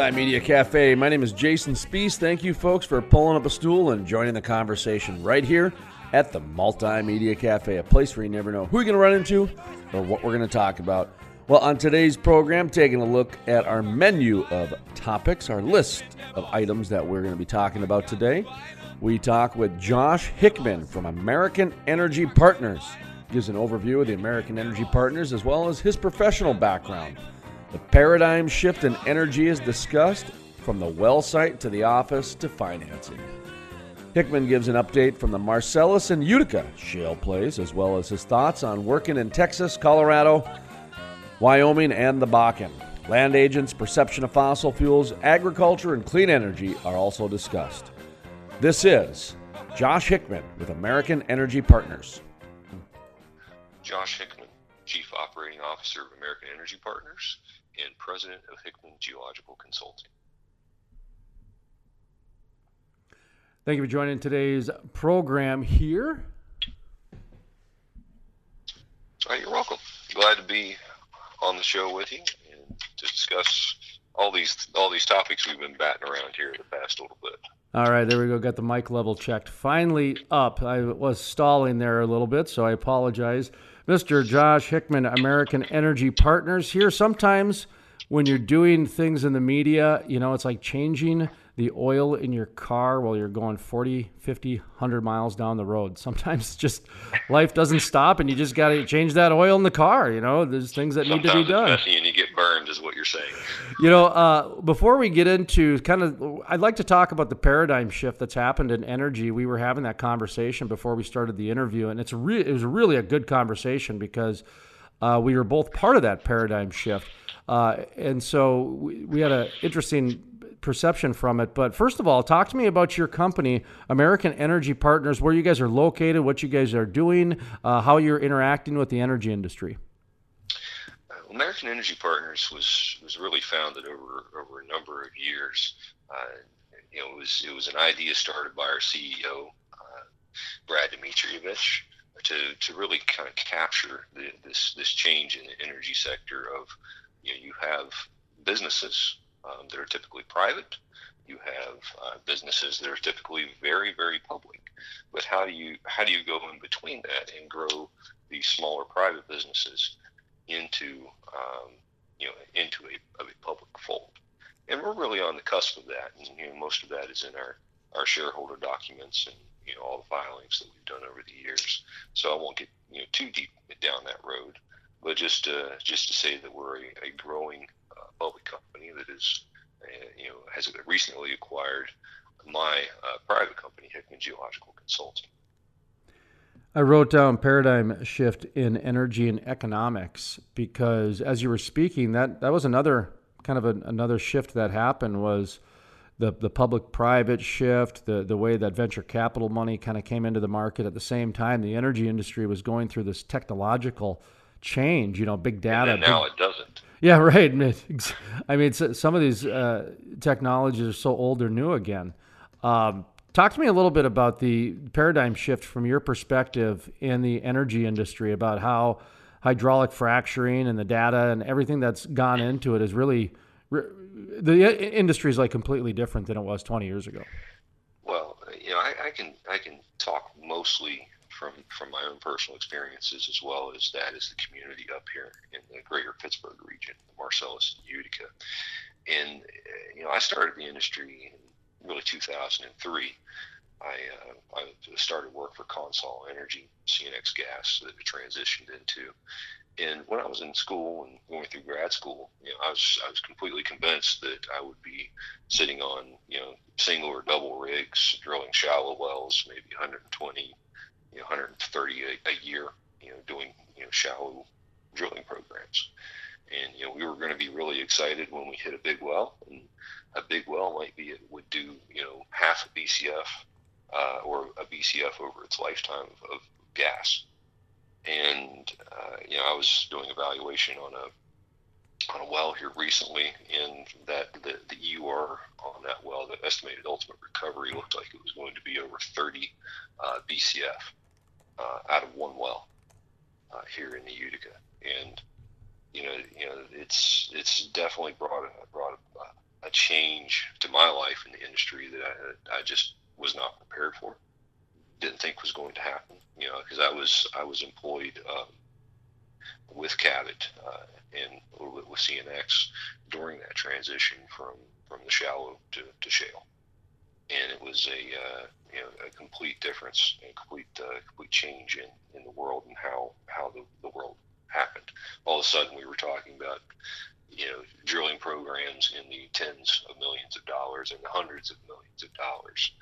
Multimedia Cafe. My name is Jason Spiess. Thank you, folks, for pulling up a stool and joining the conversation right here at the Multimedia Cafe, a place where you never know who you're going to run into or what we're going to talk about. Well, on today's program, taking a look at our menu of topics, our list of items that we're going to be talking about today. We talk with Josh Hickman from American Energy Partners. Gives an overview of the American Energy Partners as well as his professional background. The paradigm shift in energy is discussed from the well site to the office to financing. Hickman gives an update from the Marcellus and Utica shale plays, as well as his thoughts on working in Texas, Colorado, Wyoming, and the Bakken. Land agents, perception of fossil fuels, agriculture, and clean energy are also discussed. This is Josh Hickman with American Energy Partners. Josh Hickman, Chief Operating Officer of American Energy Partners and President of Hickman Geological Consulting. Thank you for joining today's program here. You're welcome. Glad to be on the show with you and to discuss all these all these topics we've been batting around here the past little bit. All right, there we go. Got the mic level checked. Finally up. I was stalling there a little bit, so I apologize. Mr. Josh Hickman, American Energy Partners here. Sometimes when you're doing things in the media, you know, it's like changing the oil in your car while you're going 40, 50, 100 miles down the road. Sometimes just life doesn't stop and you just got to change that oil in the car. You know, there's things that Sometimes need to be done. And you get burned, is what you're saying. You know, uh, before we get into kind of, I'd like to talk about the paradigm shift that's happened in energy. We were having that conversation before we started the interview, and it's re- it was really a good conversation because uh, we were both part of that paradigm shift. Uh, and so we, we had an interesting perception from it. But first of all, talk to me about your company, American Energy Partners, where you guys are located, what you guys are doing, uh, how you're interacting with the energy industry. American Energy Partners was was really founded over over a number of years. Uh, you know, it was it was an idea started by our CEO, uh, Brad Dmitrievich, to to really kind of capture the, this this change in the energy sector of you know you have businesses um, that are typically private. You have uh, businesses that are typically very, very public. But how do you how do you go in between that and grow these smaller private businesses into um, you know into a, a public fold? And we're really on the cusp of that. And you know, most of that is in our our shareholder documents and you know all the filings that we've done over the years. So I won't get you know too deep down that road, but just uh, just to say that we're a, a growing public company that is uh, you know has recently acquired my uh, private company Hickman Geological Consulting. I wrote down paradigm shift in energy and economics because as you were speaking, that that was another kind of a, another shift that happened was the the public private shift, the the way that venture capital money kind of came into the market at the same time. The energy industry was going through this technological change. You know, big data. And now big, it doesn't. Yeah, right. I mean, some of these uh, technologies are so old they're new again. Um, talk to me a little bit about the paradigm shift from your perspective in the energy industry about how hydraulic fracturing and the data and everything that's gone into it is really the industry is like completely different than it was 20 years ago. Well, you know, I, I can I can talk mostly from from my own personal experiences as well as that is the community up here in the greater Pittsburgh region, the Marcellus and Utica. And uh, you know, I started the industry in really 2003, I, uh, I started work for Consol Energy, CNX Gas, that transitioned into. And when I was in school and going through grad school, you know, I was I was completely convinced that I would be sitting on you know single or double rigs, drilling shallow wells, maybe 120, you know, 130 a, a year, you know, doing you know shallow drilling programs. And you know, we were going to be really excited when we hit a big well, and a big well might be it would do you know half a BCF uh, or a BCF over its lifetime of, of gas. And uh, you know, I was doing evaluation on a on a well here recently, and that the, the EUR on that well, the estimated ultimate recovery looked like it was going to be over 30 uh, BCF out of one well uh, here in the Utica, and you know, you know, it's it's definitely brought a, brought a, a change to my life in the industry that I, I just was not prepared for. Didn't think was going to happen, you know, because I was I was employed um, with Cabot uh, and a little bit with CNX during that transition from from the shallow to, to shale, and it was a uh, you know a complete difference, a complete uh, complete change in, in the world and how how the, the world happened. All of a sudden, we were talking about you know drilling programs in the tens of millions of dollars and the hundreds of millions of dollars,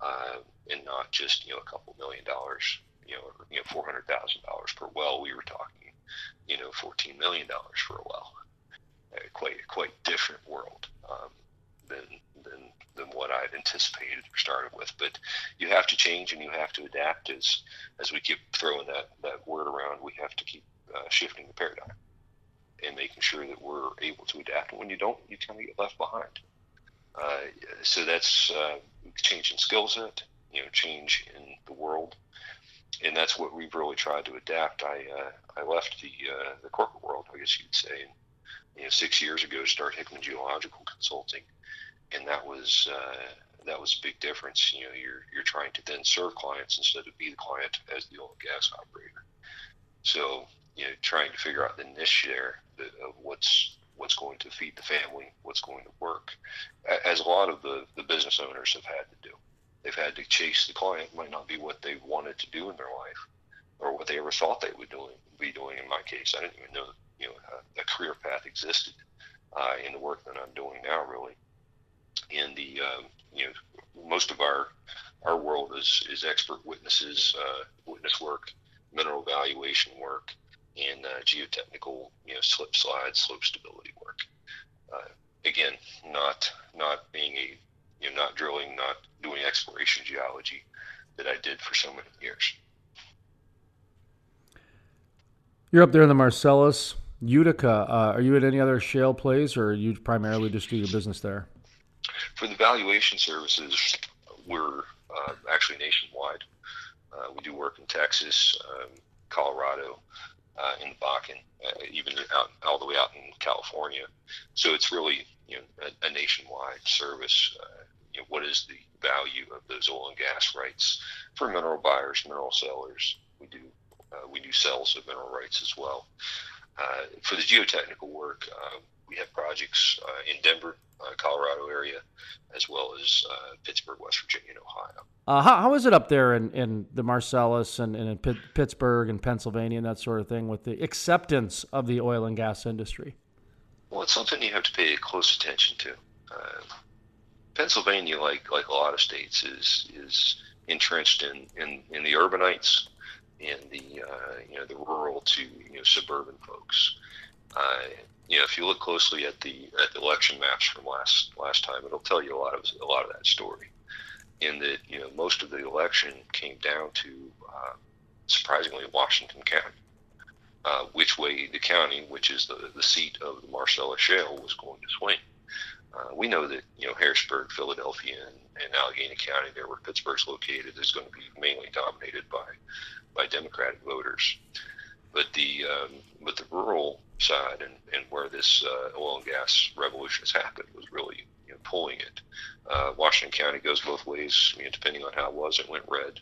uh, and not just you know a couple million dollars, you know, you know four hundred thousand dollars per well. We were talking, you know, fourteen million dollars for a well. Quite quite different world um, than than what I'd anticipated or started with. But you have to change and you have to adapt as as we keep throwing that that word around. We have to keep uh, shifting the paradigm and making sure that we're able to adapt. And when you don't, you kind of get left behind. Uh, so that's uh, change in skill set, you know, change in the world, and that's what we've really tried to adapt. I uh, I left the uh, the corporate world, I guess you'd say, you know, six years ago, to start Hickman Geological Consulting, and that was uh, that was a big difference. You know, you're you're trying to then serve clients instead of be the client as the oil and gas operator. So you know, trying to figure out the niche there of what's what's going to feed the family, what's going to work, as a lot of the, the business owners have had to do. They've had to chase the client. It might not be what they wanted to do in their life, or what they ever thought they would doing be doing. In my case, I didn't even know you know a, a career path existed uh, in the work that I'm doing now. Really, in the um, you know most of our our world is is expert witnesses, uh, witness work, mineral evaluation work, and uh, geotechnical, you know, slip slide, slope stability work. Uh, again, not not being a, you know, not drilling, not doing exploration geology that I did for so many years. You're up there in the Marcellus, Utica. Uh, are you at any other shale plays, or you primarily just do your business there? For the valuation services, we're uh, actually nationwide. Uh, we do work in Texas, um, Colorado, uh, in the Bakken, uh, even out all the way out in California. So it's really you know a, a nationwide service. Uh, you know, what is the value of those oil and gas rights for mineral buyers, mineral sellers? We do uh, we do sales of mineral rights as well. For the geotechnical work, uh, we have projects uh, in Denver, uh, Colorado area, as well as uh, Pittsburgh, West Virginia, and Ohio. Uh, how, how is it up there in, in the Marcellus and, and in P- Pittsburgh and Pennsylvania and that sort of thing with the acceptance of the oil and gas industry? Well, it's something you have to pay close attention to. Uh, Pennsylvania, like like a lot of states, is is entrenched in, in, in the urbanites and the uh, you know the rural to you know suburban folks. Uh, you know, if you look closely at the at the election maps from last last time, it'll tell you a lot of a lot of that story. In that, you know, most of the election came down to uh, surprisingly Washington County, uh, which way the county, which is the the seat of the Marcellus Shale, was going to swing. Uh, we know that you know Harrisburg, Philadelphia, and, and Allegheny County, there where Pittsburgh's located, is going to be mainly dominated by by Democratic voters. But the um, but the rural side and, and where this uh, oil and gas revolution has happened was really you know, pulling it. Uh, Washington County goes both ways, you know, depending on how it was. It went red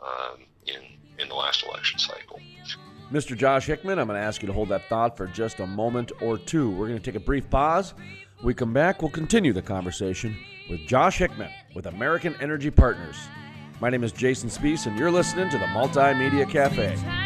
um, in in the last election cycle. Mr. Josh Hickman, I'm going to ask you to hold that thought for just a moment or two. We're going to take a brief pause. we come back, we'll continue the conversation with Josh Hickman with American Energy Partners. My name is Jason Spiess, and you're listening to the Multimedia Cafe.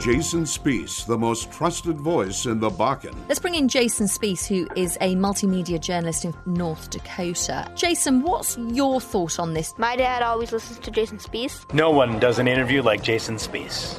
Jason Spiess, the most trusted voice in the Bakken. Let's bring in Jason Spiess, who is a multimedia journalist in North Dakota. Jason, what's your thought on this? My dad always listens to Jason Spiess. No one does an interview like Jason Spiess.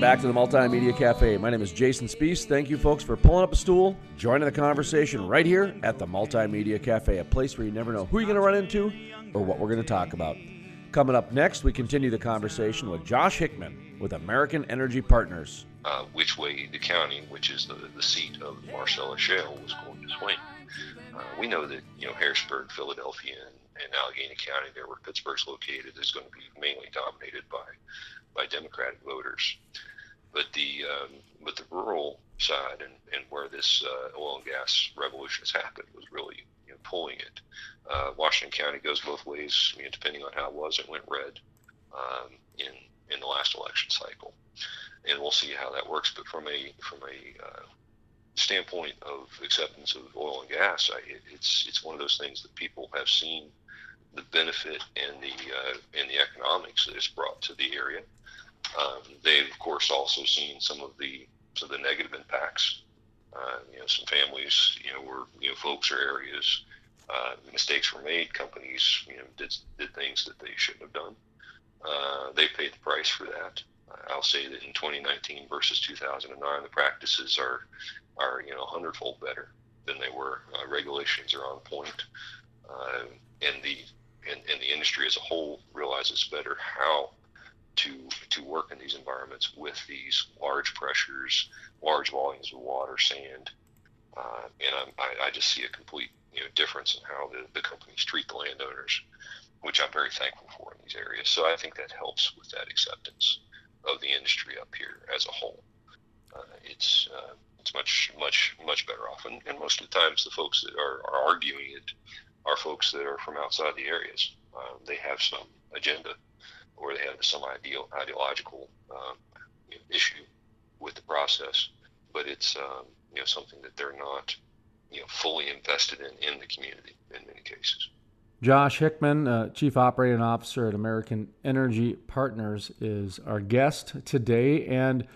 Welcome back to the Multimedia Cafe. My name is Jason Spiess. Thank you, folks, for pulling up a stool, joining the conversation right here at the Multimedia Cafe, a place where you never know who you're going to run into or what we're going to talk about. Coming up next, we continue the conversation with Josh Hickman with American Energy Partners. Uh, which way the county, which is the, the seat of the Marcellus Shale, was going to swing. Uh, we know that you know Harrisburg, Philadelphia, and, and Allegheny County, there where Pittsburgh's located, is going to be mainly dominated by by Democratic voters. But the um, but the rural side and, and where this uh, oil and gas revolution has happened was really you know, pulling it. Uh, Washington County goes both ways, depending on how it was. It went red um, in in the last election cycle, and we'll see how that works. But from a from a uh, standpoint of acceptance of oil and gas, I, it's it's one of those things that people have seen the benefit and the uh, and the economics that it's brought to the area. Um, they've of course also seen some of the some of the negative impacts. Uh, you know, some families, you know, were you know folks or areas uh, mistakes were made. Companies, you know, did did things that they shouldn't have done. Uh, they paid the price for that. I'll say that in 2019 versus 2009, the practices are are you know hundredfold better than they were. Uh, regulations are on point, uh, and the and, and the industry as a whole realizes better how to to work in these environments with these large pressures, large volumes of water, sand, uh, and I, I just see a complete you know difference in how the, the companies treat the landowners, which I'm very thankful for in these areas. So I think that helps with that acceptance of the industry up here as a whole. Uh, it's uh, it's much much much better off, and, and most of the times the folks that are, are arguing it are folks that are from outside the areas. Um, they have some agenda or they have some ideal, ideological um, you know, issue with the process, but it's um, you know something that they're not you know fully invested in in the community in many cases. Josh Hickman, uh, Chief Operating Officer at American Energy Partners, is our guest today, and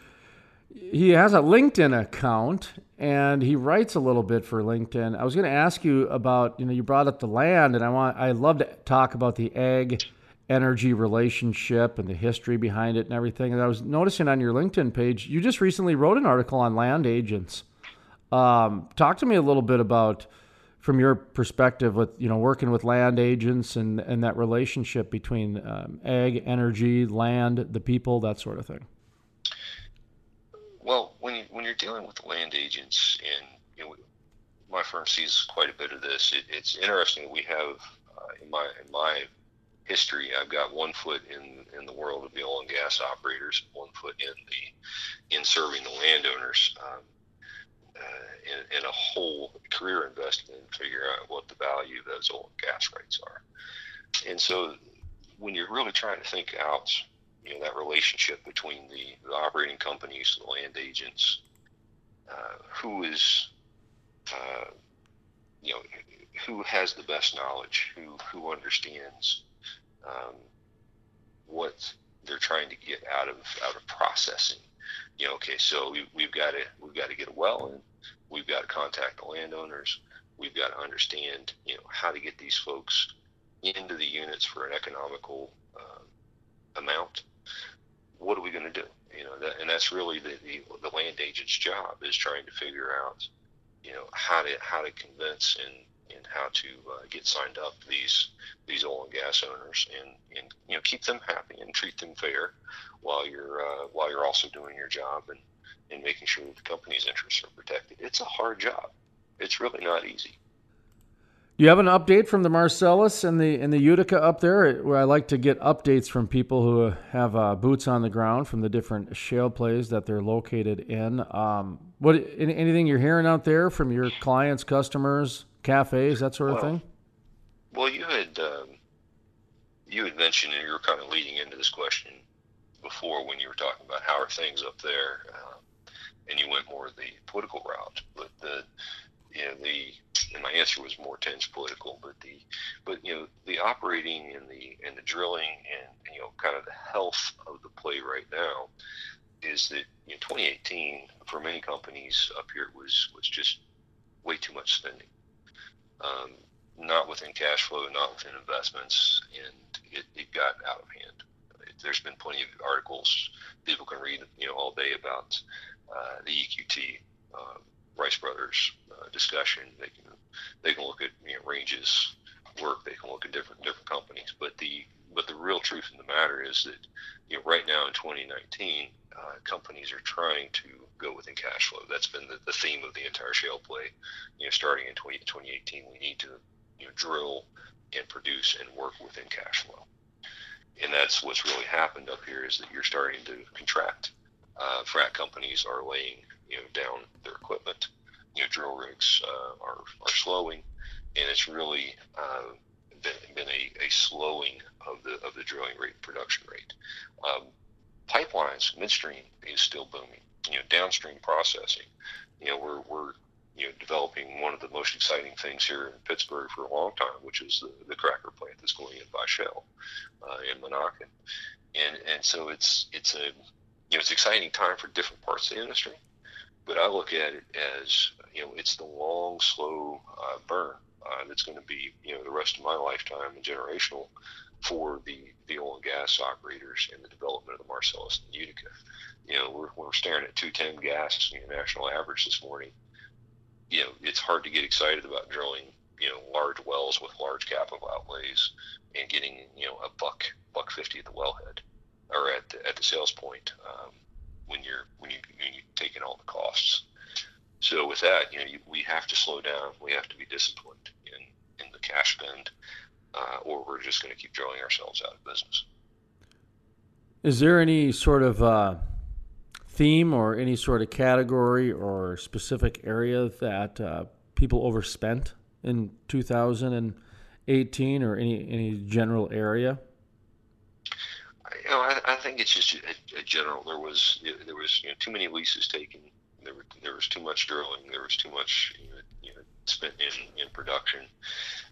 he has a LinkedIn account and he writes a little bit for LinkedIn. I was going to ask you about, you know, you brought up the land, and I want, I love to talk about the ag energy relationship and the history behind it and everything. And I was noticing on your LinkedIn page, you just recently wrote an article on land agents. Um, talk to me a little bit about, from your perspective, with you know working with land agents and and that relationship between um, ag, energy, land, the people, that sort of thing. Well, when you, when you're dealing with land agents, and you know, my firm sees quite a bit of this. It, it's interesting. We have uh, in my in my history, I've got one foot in in the world of the oil and gas operators, one foot in the in serving the landowners. Um, uh, in, in a whole career investment and figure out what the value of those oil and gas rights are. And so, when you're really trying to think out you know that relationship between the, the operating companies, the land agents, uh, who is, uh, you know, who has the best knowledge, who who understands um, what they're trying to get out of out of processing. You know, okay, so we, we've got to we've got to get a well in. We've got to contact the landowners. We've got to understand, you know, how to get these folks into the units for an economical uh, amount. What are we going to do? You know, that, and that's really the, the the land agent's job is trying to figure out, you know, how to how to convince and and how to uh, get signed up these these oil and gas owners and, and you know keep them happy and treat them fair while you're uh, while you're also doing your job and and making sure that the company's interests are protected. It's a hard job. It's really not easy. You have an update from the Marcellus and the and the Utica up there? Where I like to get updates from people who have uh, boots on the ground from the different shale plays that they're located in. Um, what anything you're hearing out there from your clients, customers, cafes, that sort of well, thing? Well, you had um, you had mentioned, and you were kind of leading into this question before when you were talking about how are things up there, uh, and you went more the political route. But the you know the and my answer was more tense political, but the but you know the operating and the and the drilling and you know kind of the health of the play right now is that in 2018 for many companies up here was was just way too much spending, um, not within cash flow, not within investments, and it, it got out of hand. There's been plenty of articles people can read you know all day about uh, the EQT. Um, Rice Brothers uh, discussion. They can they can look at you know, Range's work. They can look at different different companies. But the but the real truth in the matter is that you know right now in 2019, uh, companies are trying to go within cash flow. That's been the, the theme of the entire shale play. You know, starting in 20, 2018, we need to you know drill and produce and work within cash flow. And that's what's really happened up here is that you're starting to contract. Uh, frac companies are laying you know down their equipment. You know, drill rigs uh, are are slowing, and it's really uh, been, been a, a slowing of the of the drilling rate, production rate. Um, pipelines, midstream is still booming. You know, downstream processing. You know, we're we're you know developing one of the most exciting things here in Pittsburgh for a long time, which is the, the cracker plant that's going in by Shell uh, in Monaca. And and so it's it's a you know it's an exciting time for different parts of the industry but I look at it as you know it's the long, slow uh, burn uh, that's going to be you know the rest of my lifetime and generational for the the oil and gas operators and the development of the Marcellus and Utica. You know we're, we're staring at 210 gas you know, national average this morning. You know it's hard to get excited about drilling you know large wells with large capital outlays and getting you know a buck buck fifty at the wellhead or at the, at the sales point. Um, when you're when you when you take in all the costs. So with that, you know, you, we have to slow down. We have to be disciplined in in the cash spend, uh, or we're just going to keep drilling ourselves out of business. Is there any sort of uh, theme or any sort of category or specific area that uh, people overspent in 2018, or any any general area? you know, I, I think it's just a, a, general. There was there was you know too many leases taken. There were, there was too much drilling. There was too much you know, you know spent in, in production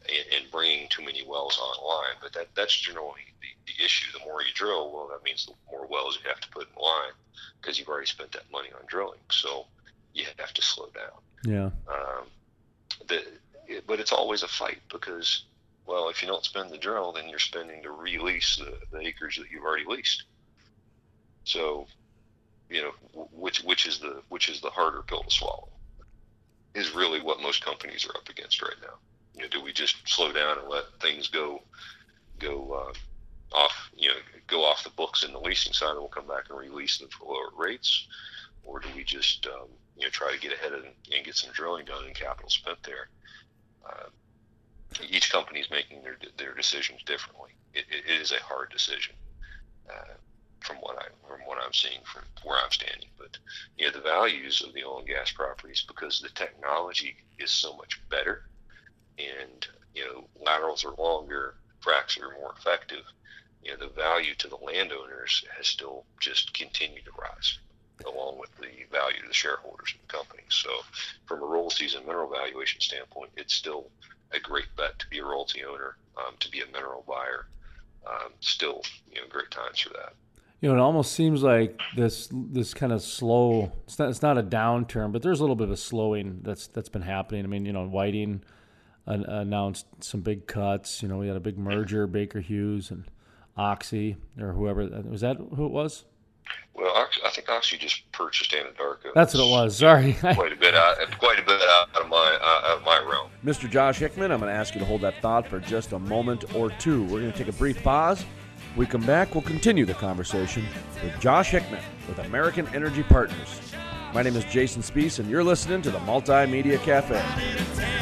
and, and bringing too many wells online. But that that's generally the, the issue. The more you drill, well, that means the more wells you have to put in line because you've already spent that money on drilling. So you have to slow down. Yeah. Um, the, it, but it's always a fight because well, if you don't spend the drill, then you're spending to release the, the acres that you've already leased. So, you know, which which is the which is the harder pill to swallow is really what most companies are up against right now. You know, do we just slow down and let things go go uh, off, you know, go off the books in the leasing side, and we'll come back and release them for lower rates, or do we just um, you know try to get ahead of and get some drilling done and capital spent there? Uh, each company is making their their decisions differently. it, it is a hard decision uh, from what I I'm seeing from where I'm standing. But you know the values of the oil and gas properties because the technology is so much better, and you know laterals are longer, fracs are more effective. You know the value to the landowners has still just continued to rise along with the value to the shareholders of the company. So, from a royalties and mineral valuation standpoint, it's still a great bet to be a royalty owner, um, to be a mineral buyer. Um, still, you know, great times for that. You know, it almost seems like this this kind of slow. It's not, it's not a downturn, but there's a little bit of a slowing that's that's been happening. I mean, you know, Whiting uh, announced some big cuts. You know, we had a big merger, Baker Hughes and Oxy or whoever was that who it was. Well, I think Oxy just purchased Anadarko. That's what it was. Sorry, quite a bit out, quite a bit out of my uh, out of my realm. Mr. Josh Hickman, I'm going to ask you to hold that thought for just a moment or two. We're going to take a brief pause we come back, we'll continue the conversation with Josh Hickman with American Energy Partners. My name is Jason Spiess, and you're listening to the Multimedia Cafe.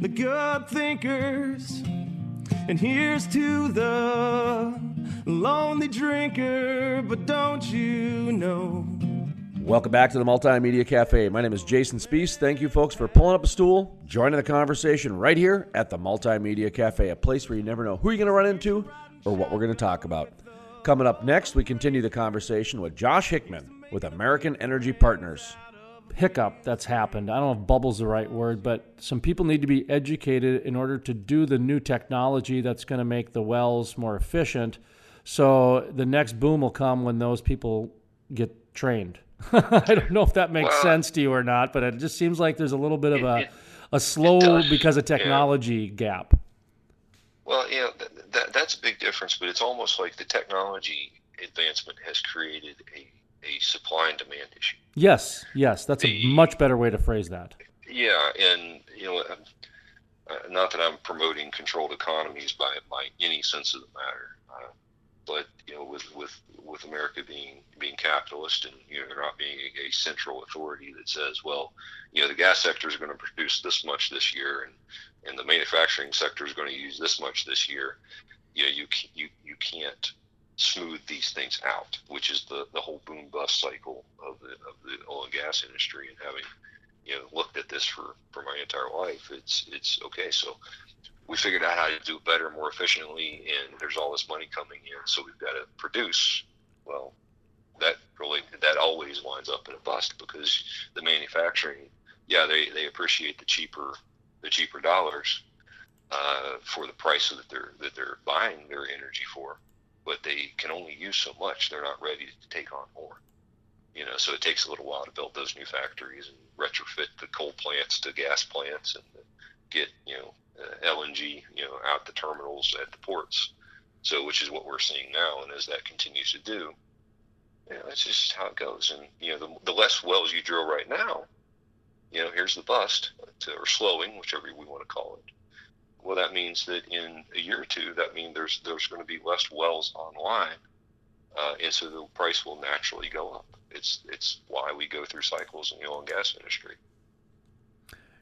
the good thinkers. And here's to the lonely drinker, but don't you know? Welcome back to the Multimedia Cafe. My name is Jason Spiess. Thank you, folks, for pulling up a stool, joining the conversation right here at the Multimedia Cafe, a place where you never know who you're going to run into or what we're going to talk about. Coming up next, we continue the conversation with Josh Hickman with American Energy Partners hiccup that's happened. I don't know if bubble's the right word, but some people need to be educated in order to do the new technology that's going to make the wells more efficient. So the next boom will come when those people get trained. I don't know if that makes well, sense to you or not, but it just seems like there's a little bit of a, a slow because of technology yeah. gap. Well, yeah, that, that's a big difference, but it's almost like the technology advancement has created a a supply and demand issue. Yes, yes, that's the, a much better way to phrase that. Yeah, and you know, uh, not that I'm promoting controlled economies by by any sense of the matter, uh, but you know, with with with America being being capitalist and you know there not being a, a, central authority that says, well, you know, the gas sector is going to produce this much this year, and and the manufacturing sector is going to use this much this year. You know, you you you can't smooth these things out, which is the, the whole boom bust cycle of the of the oil and gas industry. And having you know looked at this for, for my entire life, it's it's okay. So we figured out how to do it better, more efficiently, and there's all this money coming in, so we've got to produce. Well, that really that always winds up in a bust because the manufacturing, yeah, they, they appreciate the cheaper the cheaper dollars uh, for the price that they're that they're buying their energy for but they can only use so much. They're not ready to take on more. You know, so it takes a little while to build those new factories and retrofit the coal plants to gas plants and get you know uh, LNG you know out the terminals at the ports. So, which is what we're seeing now, and as that continues to do, you know, that's just how it goes. And you know, the, the less wells you drill right now, you know, here's the bust to, or slowing, whichever we want to call it well, that means that in a year or two, that means there's there's going to be less wells online, uh, and so the price will naturally go up. It's it's why we go through cycles in the oil and gas industry.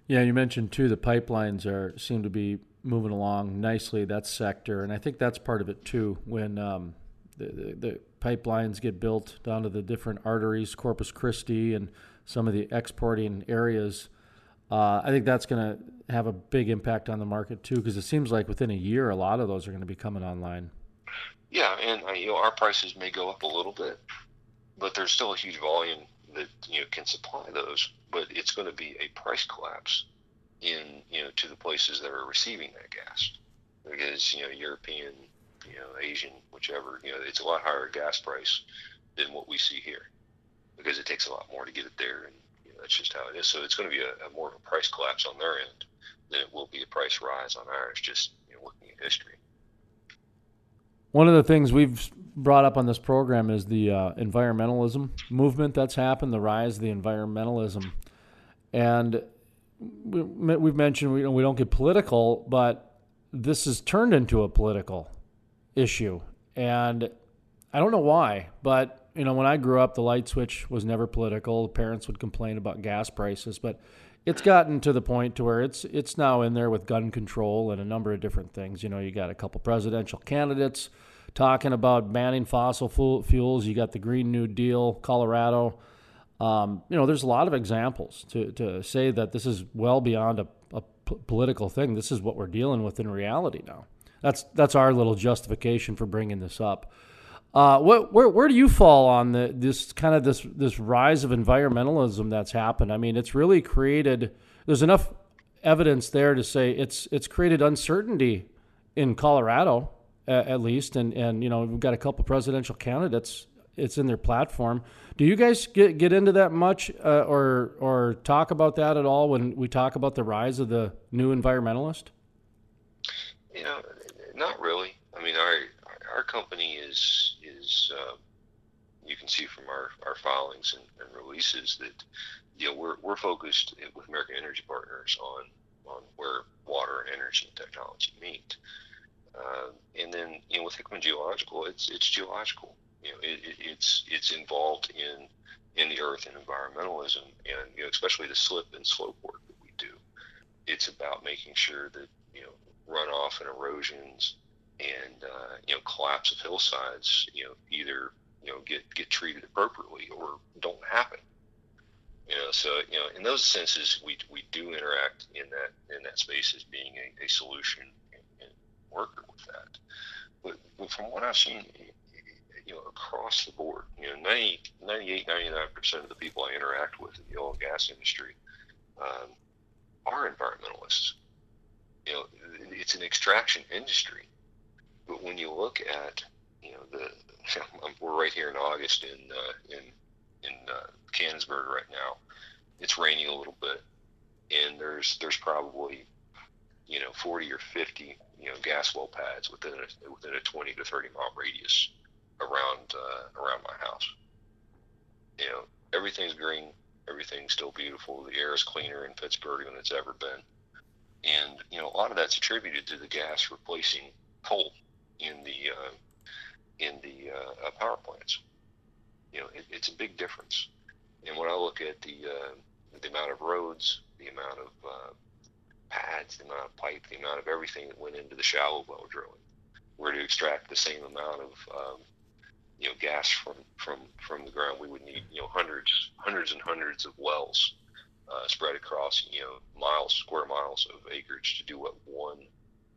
Yeah, you mentioned too the pipelines are seem to be moving along nicely that sector, and I think that's part of it too. When um, the, the, the pipelines get built down to the different arteries, Corpus Christi, and some of the exporting areas. Uh, I think that's going to have a big impact on the market too, because it seems like within a year, a lot of those are going to be coming online. Yeah, and uh, you know our prices may go up a little bit, but there's still a huge volume that you know can supply those. But it's going to be a price collapse in you know to the places that are receiving that gas, because you know European, you know Asian, whichever, you know it's a lot higher gas price than what we see here, because it takes a lot more to get it there, and that's just how it is. So it's going to be a, a more of a price collapse on their end than it will be a price rise on ours. Just you know, looking at history. One of the things we've brought up on this program is the uh, environmentalism movement that's happened, the rise of the environmentalism. And we, we've mentioned we, we don't get political, but this has turned into a political issue. And I don't know why, but you know, when I grew up, the light switch was never political. Parents would complain about gas prices, but it's gotten to the point to where it's it's now in there with gun control and a number of different things. You know, you got a couple presidential candidates talking about banning fossil fuels. You got the Green New Deal, Colorado. Um, you know, there's a lot of examples to, to say that this is well beyond a, a p- political thing. This is what we're dealing with in reality now. That's that's our little justification for bringing this up. Uh, what, where where do you fall on the this kind of this this rise of environmentalism that's happened? I mean, it's really created. There's enough evidence there to say it's it's created uncertainty in Colorado at least, and and you know we've got a couple presidential candidates. It's in their platform. Do you guys get get into that much, uh, or or talk about that at all when we talk about the rise of the new environmentalist? You know, not really. I mean, our our company is is uh, you can see from our, our filings and, and, releases that you know we're we're focused with American Energy Partners on on where water and energy and technology meet. Uh, and then you know with Hickman Geological, it's it's geological. You know, it, it, it's it's involved in in the earth and environmentalism, and you know especially the slip and slope work that we do. It's about making sure that you know runoff and erosions and uh, you know collapse of hillsides, you know either you know get get treated appropriately or don't happen. You know, so you know in those senses we we do interact in that in that space as being a, a solution worker with that. But, but from what I've seen, you know, across the board, you know, 90, 98, 99% of the people I interact with in the oil and gas industry um, are environmentalists. You know, it's an extraction industry. But when you look at, you know, the we're right here in August in uh, in in uh, right now. It's raining a little bit, and there's there's probably you know 40 or 50 you know gas well pads within a, within a 20 to 30 mile radius around uh, around my house. You know everything's green, everything's still beautiful. The air is cleaner in Pittsburgh than it's ever been, and you know a lot of that's attributed to the gas replacing coal in the uh, in the uh, power plants. You know it, it's a big difference. And when I look at the uh, the amount of roads, the amount of uh, pads, the amount of pipe, the amount of everything that went into the shallow well drilling. Were to extract the same amount of um, you know gas from from from the ground, we would need you know hundreds hundreds and hundreds of wells uh, spread across you know miles square miles of acreage to do what one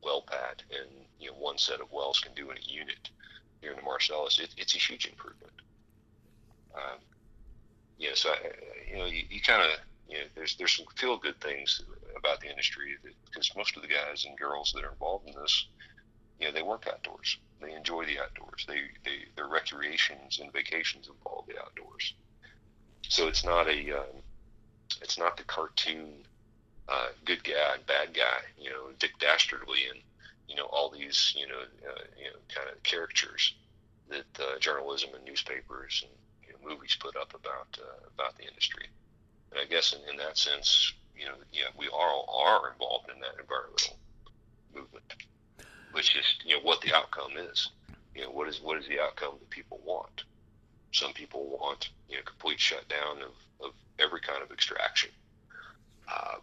well pad and you know one set of wells can do in a unit here in the Marcellus. It, it's a huge improvement. Um, yeah, so I, you know you, you kind of you know there's there's some feel good things about the industry because most of the guys and girls that are involved in this, you know, they work outdoors. They enjoy the outdoors. They, they their recreations and vacations involve the outdoors. So it's not a um, it's not the cartoon uh, good guy bad guy, you know, Dick Dastardly and you know all these you know uh, you know kind of characters that uh, journalism and newspapers and you know, movies put up about uh, about the industry. And I guess in, in that sense, you know, yeah, we all are involved in that environmental movement. It's just, you know, what the outcome is. You know, what is what is the outcome that people want? Some people want, you know, complete shutdown of, of every kind of extraction. Uh,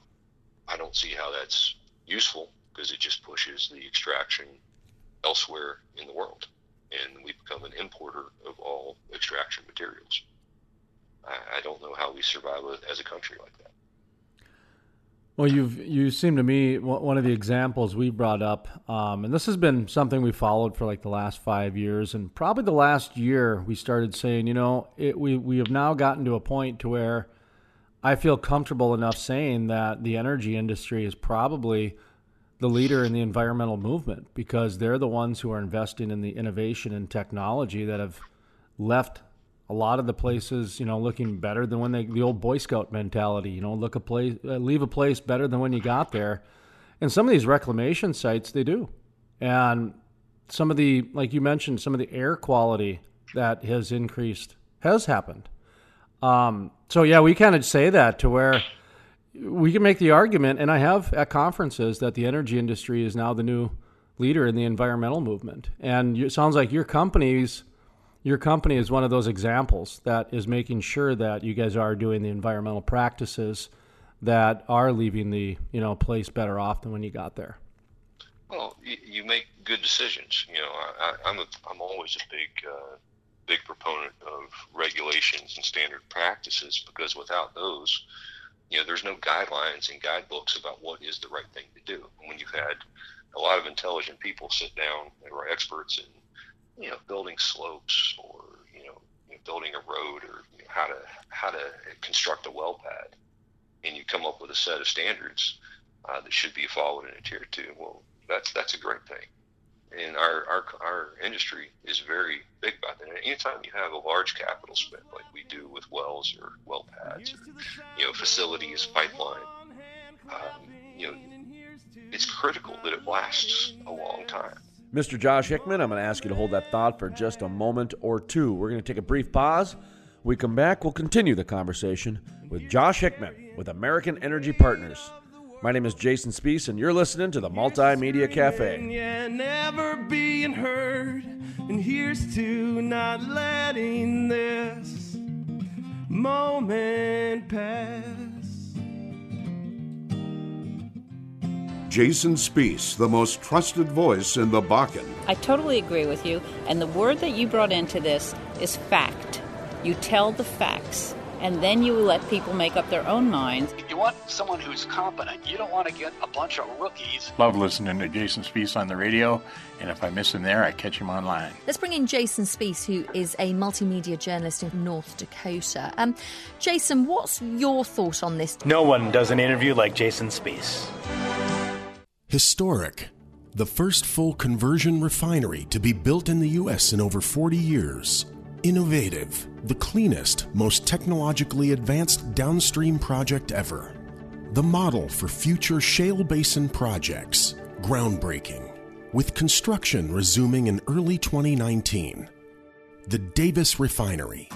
I don't see how that's useful because it just pushes the extraction elsewhere in the world. and we become an importer of all extraction materials. I, I don't know how we survive as a country like that. Well, you've you seem to me one of the examples we brought up, um, and this has been something we followed for like the last five years, and probably the last year we started saying, you know, it, we we have now gotten to a point to where I feel comfortable enough saying that the energy industry is probably the leader in the environmental movement because they're the ones who are investing in the innovation and technology that have left a lot of the places, you know, looking better than when they the old Boy Scout mentality, you know, look a place, uh, leave a place better than when you got there. And some of these reclamation sites, they do, and some of the, like you mentioned, some of the air quality that has increased has happened. Um, so yeah, we kind of say that to where we can make the argument, and I have at conferences that the energy industry is now the new leader in the environmental movement, and it sounds like your company's your company is one of those examples that is making sure that you guys are doing the environmental practices that are leaving the you know place better off than when you got there. Well, you, make good decisions. You know, I, I'm a, I'm always a big uh, big proponent of regulations and standard practices because without those, you know, there's no guidelines and guidebooks about what is the right thing to do. when you've had a lot of intelligent people sit down and are experts in you know, building slopes or you know, you know building a road or you know, how to how to construct a well pad, and you come up with a set of standards uh, that should be followed in a tier two. Well, that's that's a great thing. And our, our, our industry is very big about that. Anytime you have a large capital spend like we do with wells or well pads or you know facilities, pipeline, um, you know, it's critical that it lasts a long time. Mr. Josh Hickman, I'm going to ask you to hold that thought for just a moment or two. We're going to take a brief pause. we come back, we'll continue the conversation with Josh Hickman with American Energy Partners. My name is Jason Spiess, and you're listening to the Multimedia Cafe. Yeah, never being heard, and here's to not letting this moment pass. Jason Spiess, the most trusted voice in the Bakken. I totally agree with you, and the word that you brought into this is fact. You tell the facts, and then you let people make up their own minds. You want someone who's competent. You don't want to get a bunch of rookies. Love listening to Jason Spiess on the radio, and if I miss him there, I catch him online. Let's bring in Jason Spiess, who is a multimedia journalist in North Dakota. Um, Jason, what's your thought on this? No one does an interview like Jason Spiess. Historic. The first full conversion refinery to be built in the U.S. in over 40 years. Innovative. The cleanest, most technologically advanced downstream project ever. The model for future shale basin projects. Groundbreaking. With construction resuming in early 2019. The Davis Refinery.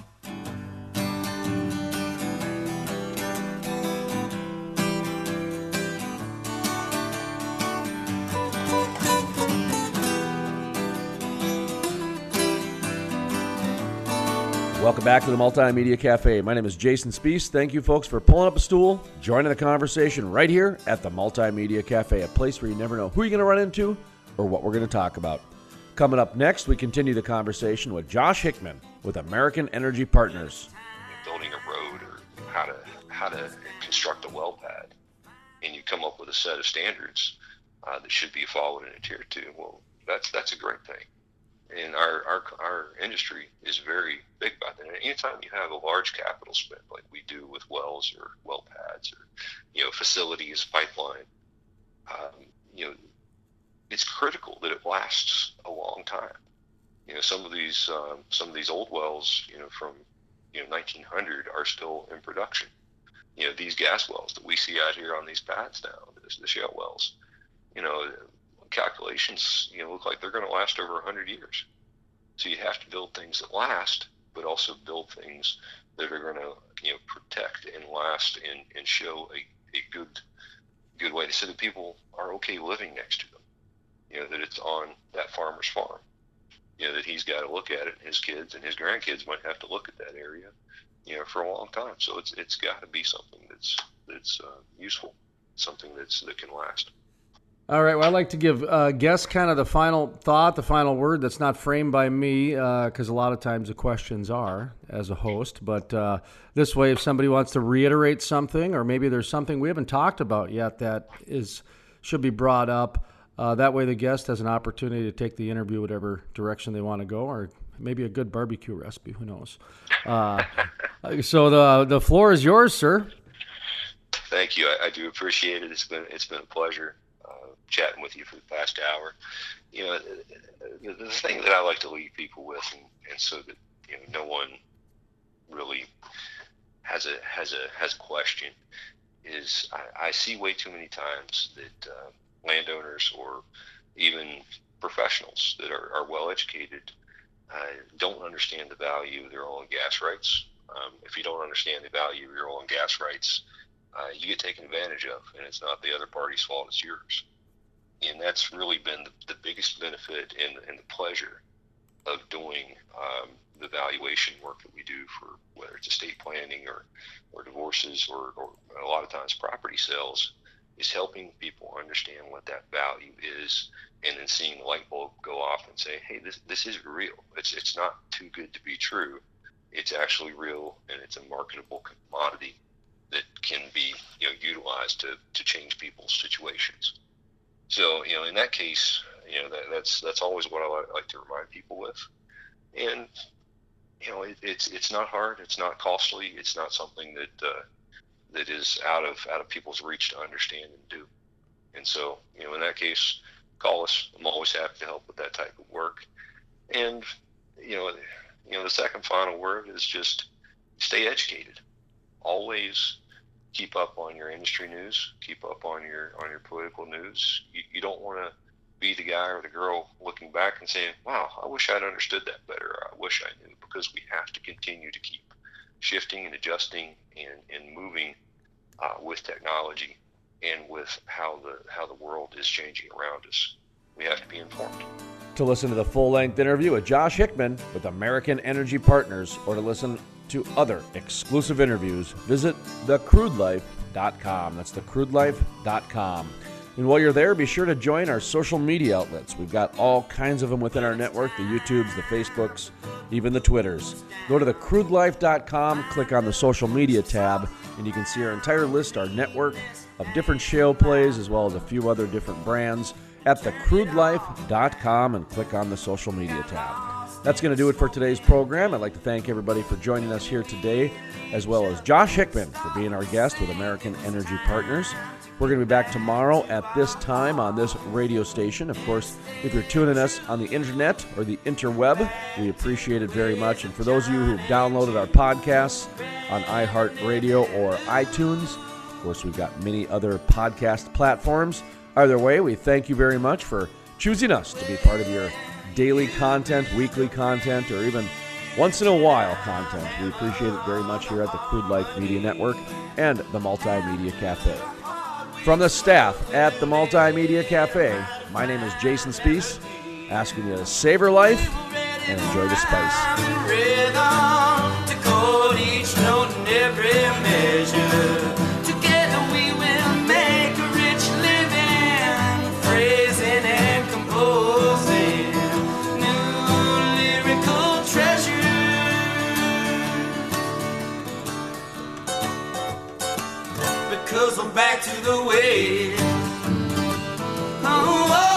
Welcome back to the Multimedia Cafe. My name is Jason Spiess. Thank you, folks, for pulling up a stool, joining the conversation right here at the Multimedia Cafe, a place where you never know who you're going to run into or what we're going to talk about. Coming up next, we continue the conversation with Josh Hickman with American Energy Partners. Building a road or how to how to construct a well pad, and you come up with a set of standards uh, that should be followed in a tier two. Well, that's that's a great thing and our, our our industry is very big about that. Anytime you have a large capital spend like we do with wells or well pads or you know facilities, pipeline, um, you know, it's critical that it lasts a long time. You know, some of these um, some of these old wells, you know, from you know 1900 are still in production. You know, these gas wells that we see out here on these pads now, the, the shale wells, you know, calculations, you know, look like they're going to last over 100 years. So you have to build things that last, but also build things that are going to, you know, protect and last and, and show a, a good good way to so that people are okay living next to them. You know, that it's on that farmer's farm. You know, that he's got to look at it, and his kids and his grandkids might have to look at that area, you know, for a long time. So it's it's got to be something that's that's uh, useful, something that's that can last. All right. Well, I'd like to give uh, guests kind of the final thought, the final word that's not framed by me, because uh, a lot of times the questions are as a host. But uh, this way, if somebody wants to reiterate something, or maybe there's something we haven't talked about yet that is should be brought up, uh, that way the guest has an opportunity to take the interview whatever direction they want to go, or maybe a good barbecue recipe. Who knows? Uh, so the the floor is yours, sir. Thank you. I, I do appreciate it. It's been it's been a pleasure chatting with you for the past hour. You know, the, the thing that I like to leave people with, and, and so that you know, no one really has a has a has a question, is I, I see way too many times that uh, landowners or even professionals that are, are well educated uh, don't understand the value of their and gas rights. Um, if you don't understand the value of your and gas rights, uh, you get taken advantage of, and it's not the other party's fault; it's yours and that's really been the, the biggest benefit and, and, the pleasure of doing um, the valuation work that we do for whether it's estate planning or, or divorces or, or a lot of times property sales is helping people understand what that value is and then seeing the light bulb go off and say, hey, this, this is real. It's, it's not too good to be true. It's actually real and it's a marketable commodity that can be you know, utilized to, to change people's situations. So you know, in that case, you know that, that's that's always what I like to remind people with, and you know, it, it's it's not hard, it's not costly, it's not something that uh, that is out of out of people's reach to understand and do. And so, you know, in that case, call us. I'm always happy to help with that type of work. And you know, you know, the second final word is just stay educated. Always keep up on your industry news, keep up on your on your political news. You, you don't want to be the guy or the girl looking back and saying, "Wow, I wish I'd understood that better. I wish I knew." Because we have to continue to keep shifting and adjusting and and moving uh, with technology and with how the how the world is changing around us. We have to be informed. To listen to the full length interview with Josh Hickman with American Energy Partners, or to listen to other exclusive interviews, visit thecrudelife.com. That's thecrudelife.com. And while you're there, be sure to join our social media outlets. We've got all kinds of them within our network the YouTubes, the Facebooks, even the Twitters. Go to thecrudelife.com, click on the social media tab, and you can see our entire list, our network of different shale plays, as well as a few other different brands at thecrudelife.com and click on the social media tab. That's going to do it for today's program. I'd like to thank everybody for joining us here today, as well as Josh Hickman for being our guest with American Energy Partners. We're going to be back tomorrow at this time on this radio station. Of course, if you're tuning us on the internet or the interweb, we appreciate it very much. And for those of you who've downloaded our podcasts on iHeartRadio or iTunes, of course, we've got many other podcast platforms. Either way, we thank you very much for choosing us to be part of your daily content, weekly content, or even once in a while content. We appreciate it very much here at the Crude Life Media Network and the Multimedia Cafe. From the staff at the Multimedia Cafe, my name is Jason Spiess, asking you to savor life and enjoy the spice. Back to the way treble.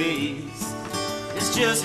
Pace. It's just